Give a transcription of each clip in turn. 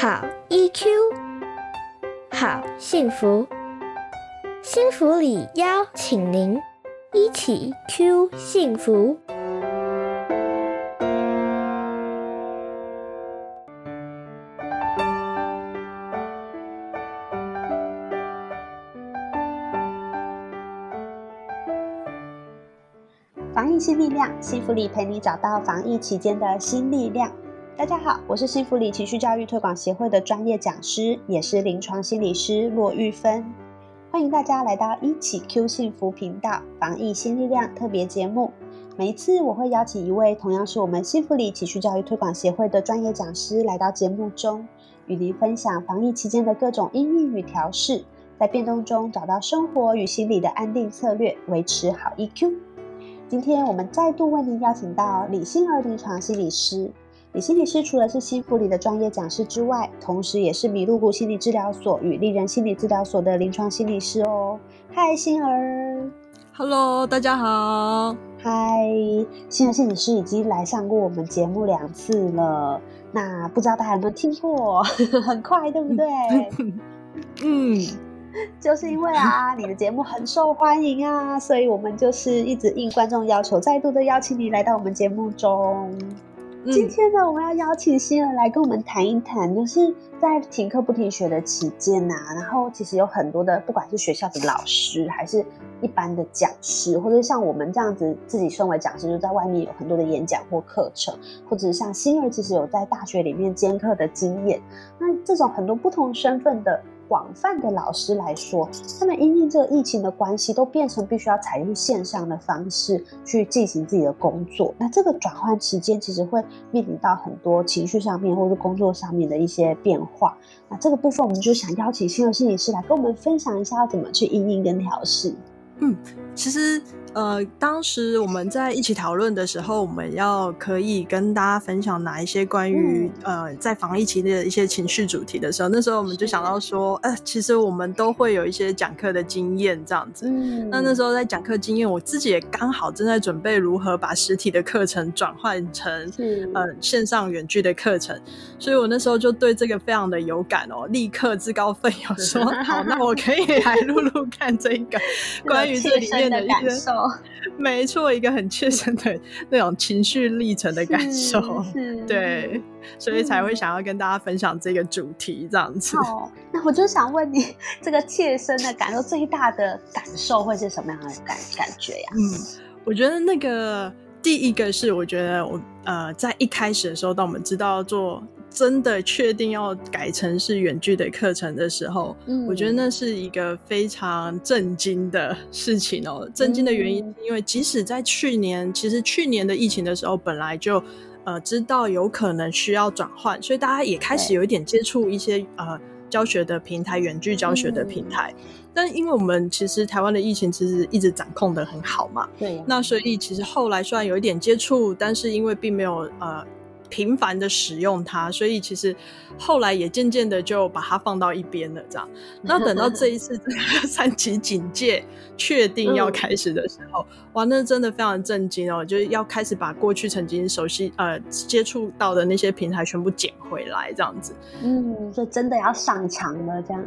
好 EQ，好幸福，幸福里邀请您一起 Q 幸福。防疫新力量，幸福里陪你找到防疫期间的新力量。大家好，我是幸福里情绪教育推广协会的专业讲师，也是临床心理师骆玉芬。欢迎大家来到一起 Q 幸福频道防疫新力量特别节目。每一次我会邀请一位同样是我们幸福里情绪教育推广协会的专业讲师来到节目中，与您分享防疫期间的各种因应与调试，在变动中找到生活与心理的安定策略，维持好 EQ。今天我们再度为您邀请到李心儿临床心理师。李心理师除了是心福里的专业讲师之外，同时也是米露谷心理治疗所与丽人心理治疗所的临床心理师哦。嗨，心儿，Hello，大家好。嗨，心儿心理师已经来上过我们节目两次了，那不知道大家有没有听过？很快，对不对？嗯。就是因为啊，你的节目很受欢迎啊，所以我们就是一直应观众要求，再度的邀请你来到我们节目中。今天呢，我们要邀请新儿来跟我们谈一谈，就是在停课不停学的期间呐，然后其实有很多的，不管是学校的老师，还是一般的讲师，或者像我们这样子自己身为讲师，就在外面有很多的演讲或课程，或者像新儿其实有在大学里面兼课的经验，那这种很多不同身份的。广泛的老师来说，他们因为这个疫情的关系，都变成必须要采用线上的方式去进行自己的工作。那这个转换期间，其实会面临到很多情绪上面或者工作上面的一些变化。那这个部分，我们就想邀请心儿心理师来跟我们分享一下，要怎么去应应跟调试。嗯，其实。呃，当时我们在一起讨论的时候，我们要可以跟大家分享哪一些关于呃在防疫期的一些情绪主题的时候，那时候我们就想到说，呃，其实我们都会有一些讲课的经验这样子。那那时候在讲课经验，我自己也刚好正在准备如何把实体的课程转换成呃线上远距的课程，所以我那时候就对这个非常的有感哦，立刻自告奋勇说，好，那我可以来录录看这个关于这里面的感受。没错，一个很切身的那种情绪历程的感受，对，所以才会想要跟大家分享这个主题这样子。哦，那我就想问你，这个切身的感受最大的感受会是什么样的感感觉呀？嗯，我觉得那个第一个是，我觉得我呃，在一开始的时候，当我们知道做。真的确定要改成是远距的课程的时候，嗯，我觉得那是一个非常震惊的事情哦。震惊的原因，因为即使在去年，其实去年的疫情的时候，本来就呃知道有可能需要转换，所以大家也开始有一点接触一些呃教学的平台，远距教学的平台。但因为我们其实台湾的疫情其实一直掌控的很好嘛，对，那所以其实后来虽然有一点接触，但是因为并没有呃。频繁的使用它，所以其实后来也渐渐的就把它放到一边了。这样，那 等到这一次三级警戒确定要开始的时候，哇，那真的非常震惊哦！就是要开始把过去曾经熟悉呃接触到的那些平台全部捡回来，这样子。嗯，所以真的要上场了，这样。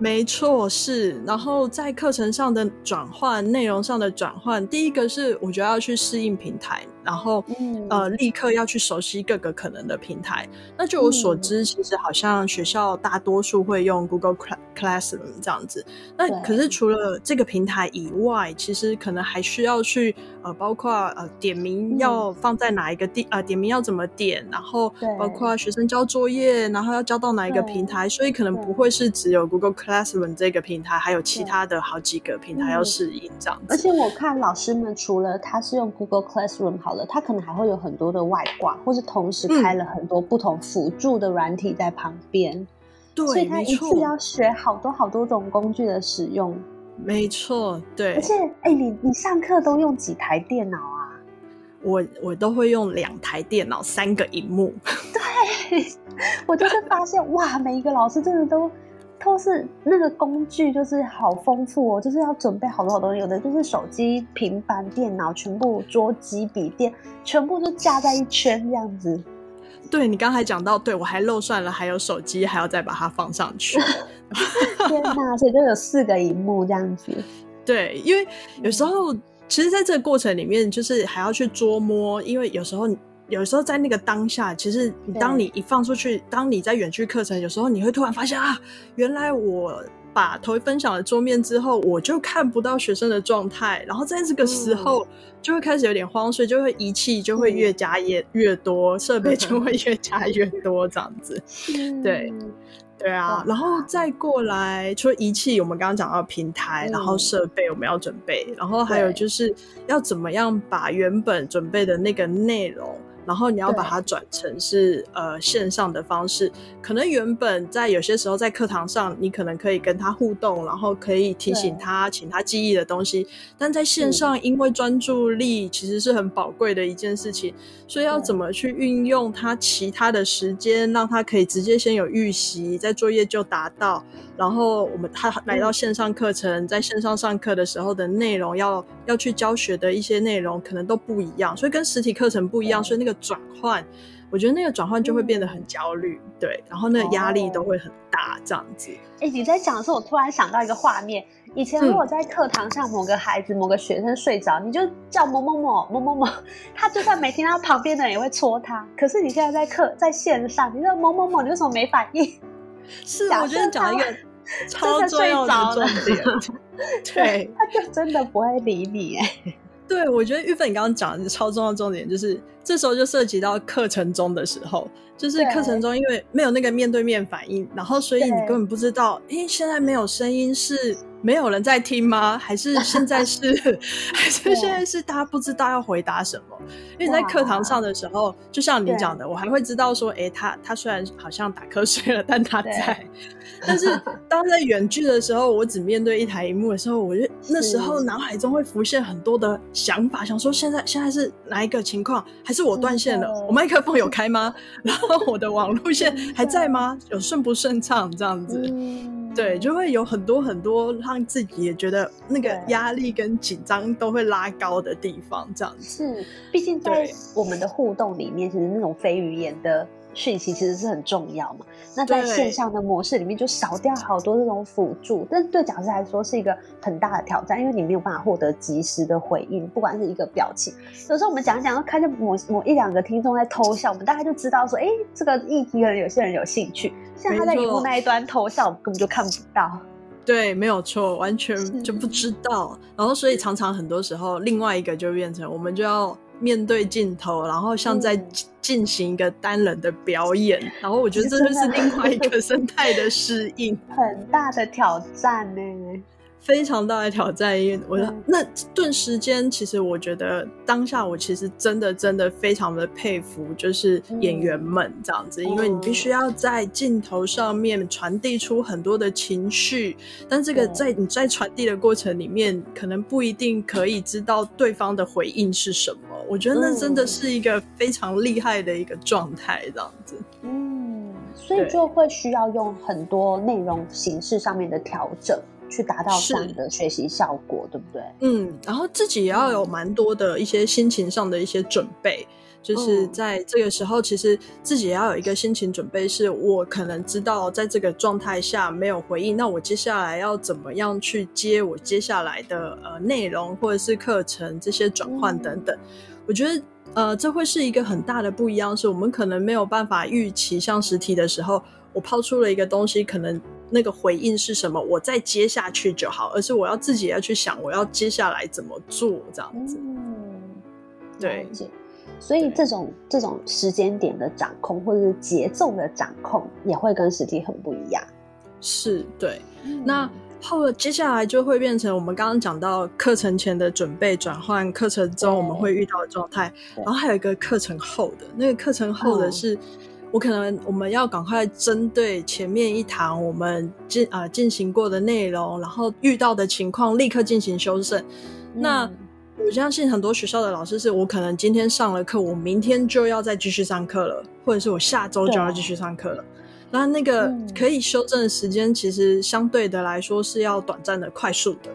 没错，是。然后在课程上的转换、内容上的转换，第一个是我觉得要去适应平台。然后，呃，立刻要去熟悉各个可能的平台。那据我所知，其实好像学校大多数会用 Google Classroom 这样子。那可是除了这个平台以外，其实可能还需要去呃，包括呃点名要放在哪一个地呃，点名要怎么点，然后包括学生交作业，然后要交到哪一个平台。所以可能不会是只有 Google Classroom 这个平台，还有其他的好几个平台要适应这样子。而且我看老师们除了他是用 Google Classroom 好。它可能还会有很多的外挂，或是同时开了很多不同辅助的软体在旁边，对，所以他一次要学好多好多种工具的使用。没错，对。而且，哎，你你上课都用几台电脑啊？我我都会用两台电脑，三个荧幕。对，我就是发现哇，每一个老师真的都。都是那个工具，就是好丰富哦，就是要准备好多好多，有的就是手机、平板电脑，全部桌机、笔电，全部都架在一圈这样子。对你刚才讲到，对我还漏算了，还有手机还要再把它放上去。天哪，所以就有四个荧幕这样子。对，因为有时候其实在这个过程里面，就是还要去捉摸，因为有时候有时候在那个当下，其实你当你一放出去，当你在远距课程，有时候你会突然发现啊，原来我。把头分享了桌面之后，我就看不到学生的状态，然后在这个时候就会开始有点慌，所以就会仪器就会越加越越多，设备就会越加越多这样子。对，对啊，然后再过来，除了仪器，我们刚刚讲到平台，然后设备我们要准备，然后还有就是要怎么样把原本准备的那个内容。然后你要把它转成是呃线上的方式，可能原本在有些时候在课堂上，你可能可以跟他互动，然后可以提醒他，请他记忆的东西，但在线上，因为专注力其实是很宝贵的一件事情，所以要怎么去运用他其他的时间，让他可以直接先有预习，在作业就达到。然后我们他来到线上课程，在线上上课的时候的内容，要要去教学的一些内容，可能都不一样，所以跟实体课程不一样，所以那个转换，我觉得那个转换就会变得很焦虑，对，然后那个压力都会很大，这样子。哎，你在讲的时候，我突然想到一个画面，以前如果在课堂上某个孩子、某个学生睡着，你就叫某某某某某某，他就算没听到，旁边的人也会戳他。可是你现在在课在线上，你说某某某，你为什么没反应？是，我觉得讲一个。超重要的重点，对，他就真的不会理你哎。对，我觉得玉芬你刚刚讲的超重要重点，就是这时候就涉及到课程中的时候，就是课程中因为没有那个面对面反应，然后所以你根本不知道，哎，现在没有声音是没有人在听吗？还是现在是还是现在是大家不知道要回答什么？因为你在课堂上的时候，就像你讲的，我还会知道说，哎，他他虽然好像打瞌睡了，但他在。但是当在远距的时候，我只面对一台荧幕的时候，我就那时候脑海中会浮现很多的想法，想说现在现在是哪一个情况？还是我断线了？我麦克风有开吗？然后我的网路线还在吗？有顺不顺畅？这样子，对，就会有很多很多让自己也觉得那个压力跟紧张都会拉高的地方。这样子是，毕竟在我们的互动里面，其实那种非语言的。讯息其实是很重要嘛，那在线上的模式里面就少掉好多这种辅助，但是对讲师来说是一个很大的挑战，因为你没有办法获得及时的回应，不管是一个表情，有时候我们讲讲，看见某某一两个听众在偷笑，我们大概就知道说，哎，这个议题可能有些人有兴趣，像他在荧幕那一端偷笑，我根本就看不到。对，没有错，完全就不知道。然后所以常常很多时候，另外一个就变成我们就要。面对镜头，然后像在进行一个单人的表演，然后我觉得这就是 另外一个生态的适应，很大的挑战呢。非常大的挑战，因为我那顿时间，其实我觉得当下我其实真的真的非常的佩服，就是演员们这样子，因为你必须要在镜头上面传递出很多的情绪，但这个在你在传递的过程里面，可能不一定可以知道对方的回应是什么。我觉得那真的是一个非常厉害的一个状态，这样子。嗯，所以就会需要用很多内容形式上面的调整。去达到这样的学习效果，对不对？嗯，然后自己也要有蛮多的一些心情上的一些准备，就是在这个时候，其实自己也要有一个心情准备，是我可能知道在这个状态下没有回应，那我接下来要怎么样去接我接下来的呃内容或者是课程这些转换等等。我觉得呃，这会是一个很大的不一样，是我们可能没有办法预期像实体的时候，我抛出了一个东西，可能。那个回应是什么？我再接下去就好，而是我要自己要去想，我要接下来怎么做这样子。嗯，对。所以这种这种时间点的掌控，或者是节奏的掌控，也会跟实体很不一样。是，对。那后接下来就会变成我们刚刚讲到课程前的准备转换，课程中我们会遇到的状态，然后还有一个课程后的那个课程后的是。我可能我们要赶快针对前面一堂我们进啊进行过的内容，然后遇到的情况立刻进行修正。那我相信很多学校的老师是我可能今天上了课，我明天就要再继续上课了，或者是我下周就要继续上课了。那那个可以修正的时间，其实相对的来说是要短暂的、快速的，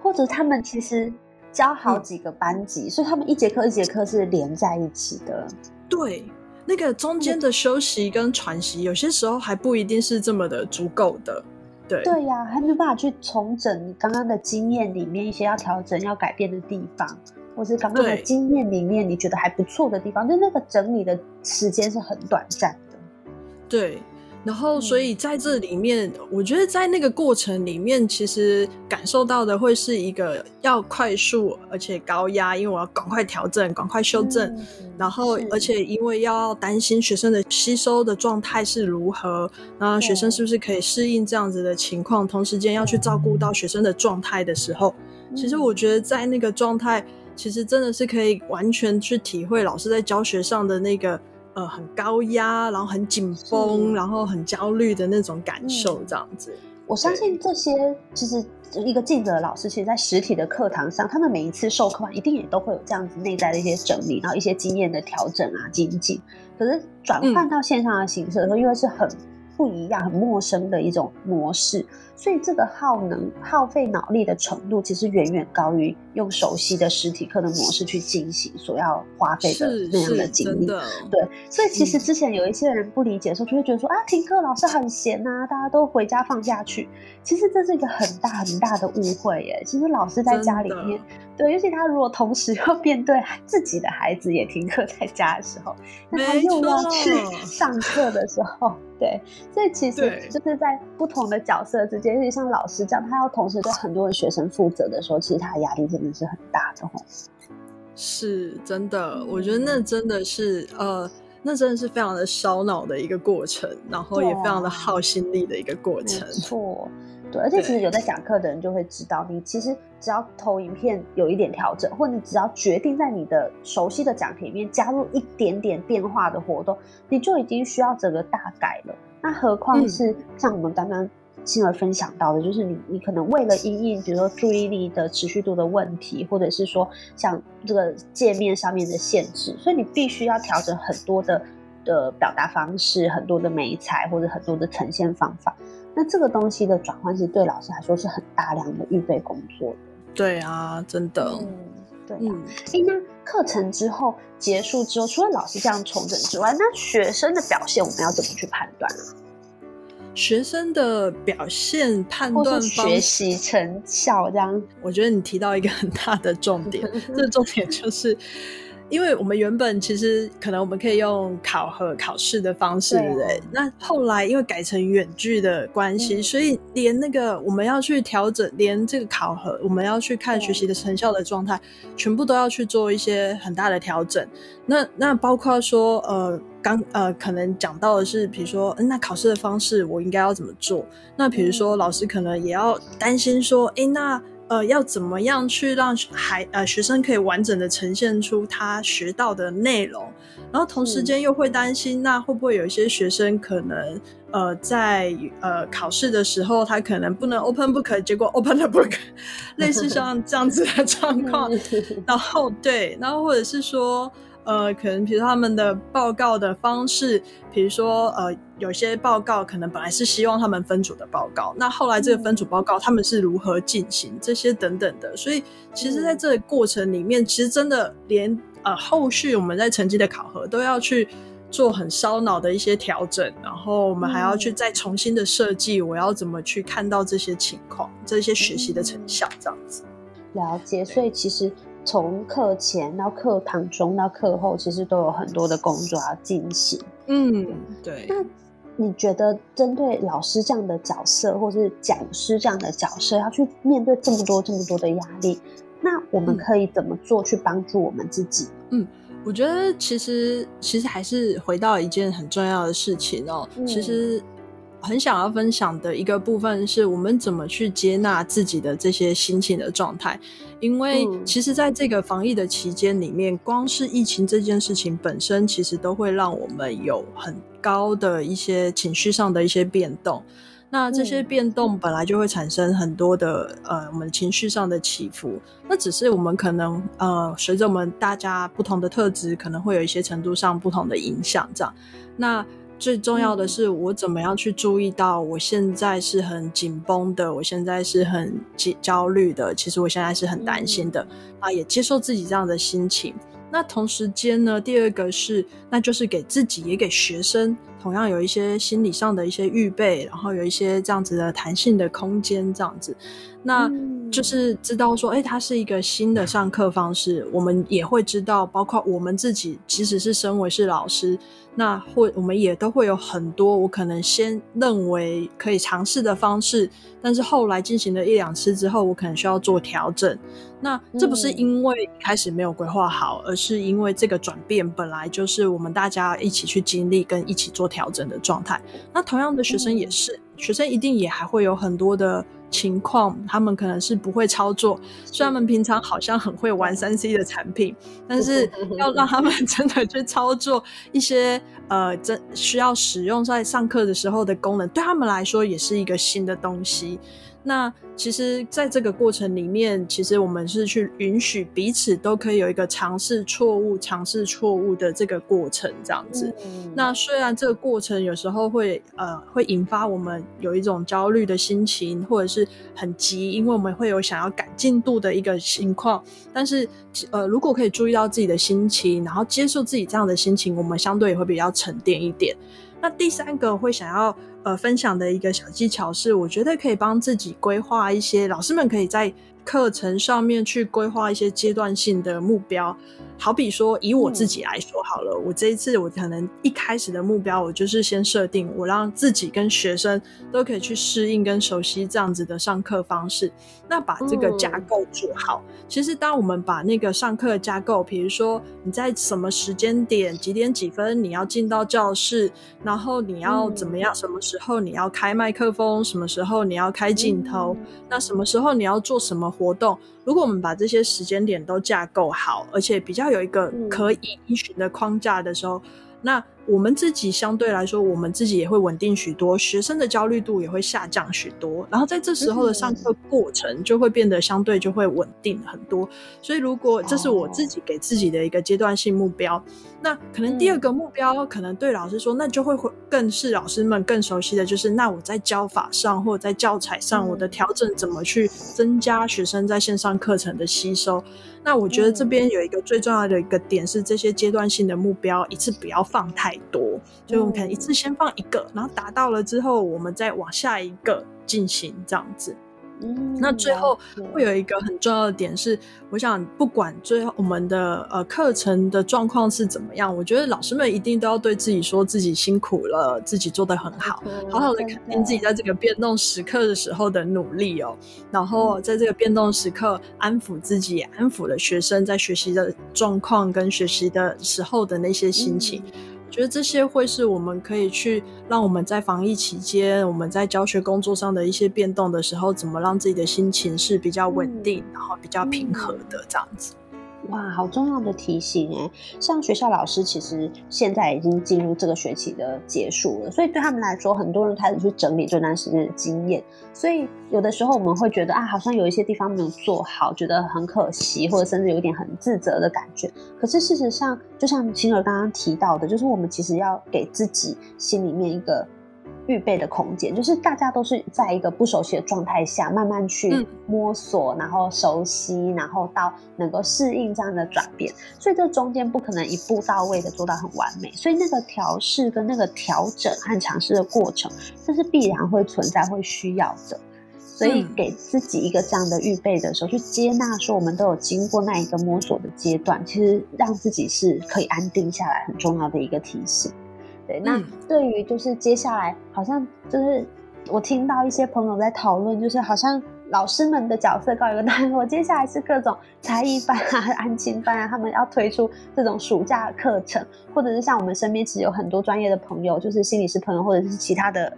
或者他们其实教好几个班级，所以他们一节课一节课是连在一起的。对。那个中间的休息跟喘息，有些时候还不一定是这么的足够的。对对呀，还没办法去重整你刚刚的经验里面一些要调整、要改变的地方，或是刚刚的经验里面你觉得还不错的地方，就那个整理的时间是很短暂的。对。然后，所以在这里面，我觉得在那个过程里面，其实感受到的会是一个要快速而且高压，因为我要赶快调整、赶快修正。然后，而且因为要担心学生的吸收的状态是如何，然后学生是不是可以适应这样子的情况，同时间要去照顾到学生的状态的时候，其实我觉得在那个状态，其实真的是可以完全去体会老师在教学上的那个。呃，很高压，然后很紧绷，然后很焦虑的那种感受，这样子。我相信这些，其实一个记者老师，其实，在实体的课堂上，他们每一次授课完，一定也都会有这样子内在的一些整理，然后一些经验的调整啊、精进。可是转换到线上的形式的时候，因为是很。不一样，很陌生的一种模式，所以这个耗能、耗费脑力的程度，其实远远高于用熟悉的实体课的模式去进行所要花费的那样的精力。对，所以其实之前有一些人不理解的时候，就会觉得说啊，停课老师很闲呐，大家都回家放假去。其实这是一个很大很大的误会耶。其实老师在家里面，对，尤其他如果同时 要面对自己的孩子也停课在家的时候，那他又要去上课的时候。对，所以其实就是在不同的角色之间，尤其像老师这样，他要同时对很多的学生负责的时候，其实他的压力真的是很大的吼。是真的，我觉得那真的是呃，那真的是非常的烧脑的一个过程，然后也非常的耗心力的一个过程。错。对，而且其实有在讲课的人就会知道，你其实只要投影片有一点调整，或你只要决定在你的熟悉的讲题里面加入一点点变化的活动，你就已经需要整个大改了。那何况是像我们刚刚欣儿分享到的，就是你你可能为了因应，比如说注意力的持续度的问题，或者是说像这个界面上面的限制，所以你必须要调整很多的的表达方式，很多的美材或者很多的呈现方法。那这个东西的转换，其实对老师来说是很大量的预备工作的。对啊，真的。嗯，对。嗯，哎，那课程之后结束之后，除了老师这样重整之外，那学生的表现我们要怎么去判断啊？学生的表现判断学习成效这样，我觉得你提到一个很大的重点，这个重点就是。因为我们原本其实可能我们可以用考核考试的方式，对不对？那后来因为改成远距的关系，所以连那个我们要去调整，连这个考核我们要去看学习的成效的状态，全部都要去做一些很大的调整。那那包括说，呃，刚呃可能讲到的是，比如说，嗯，那考试的方式我应该要怎么做？那比如说老师可能也要担心说，哎，那。呃，要怎么样去让孩呃学生可以完整的呈现出他学到的内容，然后同时间又会担心，那会不会有一些学生可能呃在呃考试的时候，他可能不能 open book，结果 open the book，类似像这样子的状况，然后对，然后或者是说。呃，可能比如他们的报告的方式，比如说呃，有些报告可能本来是希望他们分组的报告，那后来这个分组报告他们是如何进行这些等等的，所以其实在这个过程里面，其实真的连呃后续我们在成绩的考核都要去做很烧脑的一些调整，然后我们还要去再重新的设计，我要怎么去看到这些情况，这些学习的成效这样子。了解，所以其实。从课前到课堂中到课后，其实都有很多的工作要进行。嗯，对。那你觉得，针对老师这样的角色，或是讲师这样的角色，要去面对这么多、这么多的压力，那我们可以怎么做去帮助我们自己？嗯，我觉得其实其实还是回到一件很重要的事情哦。其实很想要分享的一个部分，是我们怎么去接纳自己的这些心情的状态。因为其实，在这个防疫的期间里面，光是疫情这件事情本身，其实都会让我们有很高的一些情绪上的一些变动。那这些变动本来就会产生很多的呃，我们情绪上的起伏。那只是我们可能呃，随着我们大家不同的特质，可能会有一些程度上不同的影响。这样，那。最重要的是，我怎么样去注意到我现在是很紧绷的，我现在是很焦焦虑的，其实我现在是很担心的啊，也接受自己这样的心情。那同时间呢，第二个是，那就是给自己也给学生，同样有一些心理上的一些预备，然后有一些这样子的弹性的空间，这样子。那就是知道说，哎，它是一个新的上课方式，我们也会知道，包括我们自己，即使是身为是老师，那会我们也都会有很多我可能先认为可以尝试的方式，但是后来进行了一两次之后，我可能需要做调整。那这不是因为一开始没有规划好，而是因为这个转变本来就是我们大家一起去经历跟一起做调整的状态。那同样的学生也是，学生一定也还会有很多的。情况，他们可能是不会操作，虽然他们平常好像很会玩三 C 的产品，但是要让他们真的去操作一些呃，真需要使用在上课的时候的功能，对他们来说也是一个新的东西。那其实，在这个过程里面，其实我们是去允许彼此都可以有一个尝试错误、尝试错误的这个过程，这样子。那虽然这个过程有时候会呃会引发我们有一种焦虑的心情，或者是很急，因为我们会有想要赶进度的一个情况。但是呃，如果可以注意到自己的心情，然后接受自己这样的心情，我们相对也会比较沉淀一点。那第三个会想要。呃，分享的一个小技巧是，我觉得可以帮自己规划一些，老师们可以在课程上面去规划一些阶段性的目标。好比说，以我自己来说好了，我这一次我可能一开始的目标，我就是先设定，我让自己跟学生都可以去适应跟熟悉这样子的上课方式。那把这个架构做好，其实当我们把那个上课的架构，比如说你在什么时间点、几点几分你要进到教室，然后你要怎么样，什么时候你要开麦克风，什么时候你要开镜头，那什么时候你要做什么活动。如果我们把这些时间点都架构好，而且比较有一个可以依循的框架的时候，那。我们自己相对来说，我们自己也会稳定许多，学生的焦虑度也会下降许多。然后在这时候的上课过程就会变得相对就会稳定很多。所以如果这是我自己给自己的一个阶段性目标，那可能第二个目标可能对老师说，那就会会更是老师们更熟悉的就是，那我在教法上或者在教材上，我的调整怎么去增加学生在线上课程的吸收？那我觉得这边有一个最重要的一个点是，这些阶段性的目标一次不要放太。多，就我们可能一次先放一个，然后达到了之后，我们再往下一个进行这样子。嗯，那最后会有一个很重要的点是，我想不管最后我们的呃课程的状况是怎么样，我觉得老师们一定都要对自己说自己辛苦了，自己做的很好，好好的肯定自己在这个变动时刻的时候的努力哦。然后在这个变动时刻，安抚自己，安抚了学生在学习的状况跟学习的时候的那些心情。觉得这些会是我们可以去让我们在防疫期间，我们在教学工作上的一些变动的时候，怎么让自己的心情是比较稳定，然后比较平和的这样子。哇，好重要的提醒哎！像学校老师，其实现在已经进入这个学期的结束了，所以对他们来说，很多人开始去整理这段时间的经验。所以有的时候我们会觉得啊，好像有一些地方没有做好，觉得很可惜，或者甚至有一点很自责的感觉。可是事实上，就像晴儿刚刚提到的，就是我们其实要给自己心里面一个。预备的空间，就是大家都是在一个不熟悉的状态下，慢慢去摸索，然后熟悉，然后到能够适应这样的转变。所以这中间不可能一步到位的做到很完美，所以那个调试跟那个调整和尝试的过程，这是必然会存在、会需要的。所以给自己一个这样的预备的时候，去接纳说我们都有经过那一个摸索的阶段，其实让自己是可以安定下来，很重要的一个提醒。对，那对于就是接下来，好像就是我听到一些朋友在讨论，就是好像老师们的角色告一个段落，接下来是各种才艺班啊、安亲班啊，他们要推出这种暑假课程，或者是像我们身边其实有很多专业的朋友，就是心理师朋友或者是其他的。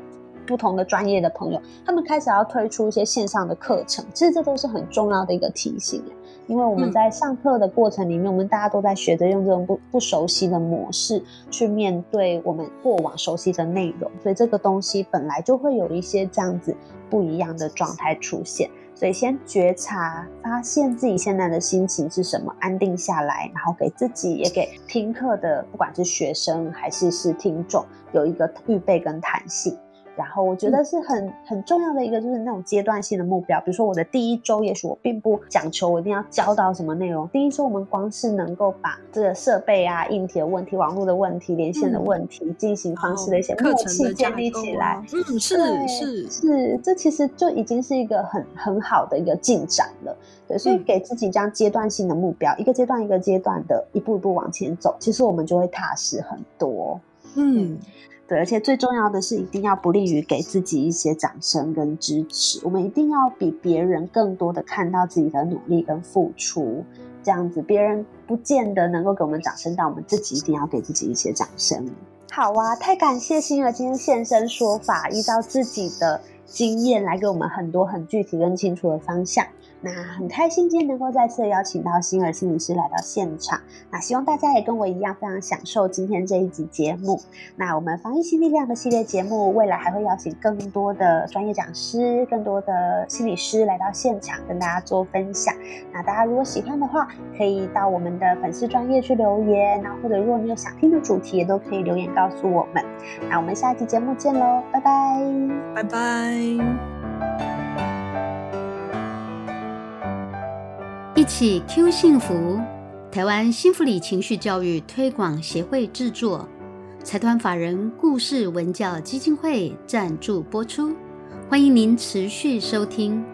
不同的专业的朋友，他们开始要推出一些线上的课程，其实这都是很重要的一个提醒因为我们在上课的过程里面，我们大家都在学着用这种不不熟悉的模式去面对我们过往熟悉的内容，所以这个东西本来就会有一些这样子不一样的状态出现。所以先觉察、发现自己现在的心情是什么，安定下来，然后给自己也给听课的，不管是学生还是是听众，有一个预备跟弹性。然后我觉得是很很重要的一个，就是那种阶段性的目标。比如说我的第一周，也许我并不讲求我一定要教到什么内容。第一周我们光是能够把这个设备啊、硬体的问题、网络的问题、连线的问题、进行方式的一些默契建立起来，嗯，是是是，这其实就已经是一个很很好的一个进展了。对，所以给自己这样阶段性的目标，一个阶段一个阶段的一步一步往前走，其实我们就会踏实很多。嗯。对，而且最重要的是，一定要不利于给自己一些掌声跟支持。我们一定要比别人更多的看到自己的努力跟付出，这样子别人不见得能够给我们掌声，但我们自己一定要给自己一些掌声。好啊，太感谢星儿今天现身说法，依照自己的经验来给我们很多很具体跟清楚的方向。那很开心今天能够再次邀请到星儿心理师来到现场。那希望大家也跟我一样非常享受今天这一集节目。那我们防疫新力量的系列节目，未来还会邀请更多的专业讲师、更多的心理师来到现场跟大家做分享。那大家如果喜欢的话，可以到我们的粉丝专业去留言，那或者如果你有想听的主题，也都可以留言告诉我们。那我们下一集节目见喽，拜拜，拜拜。起 Q 幸福，台湾幸福里情绪教育推广协会制作，财团法人故事文教基金会赞助播出，欢迎您持续收听。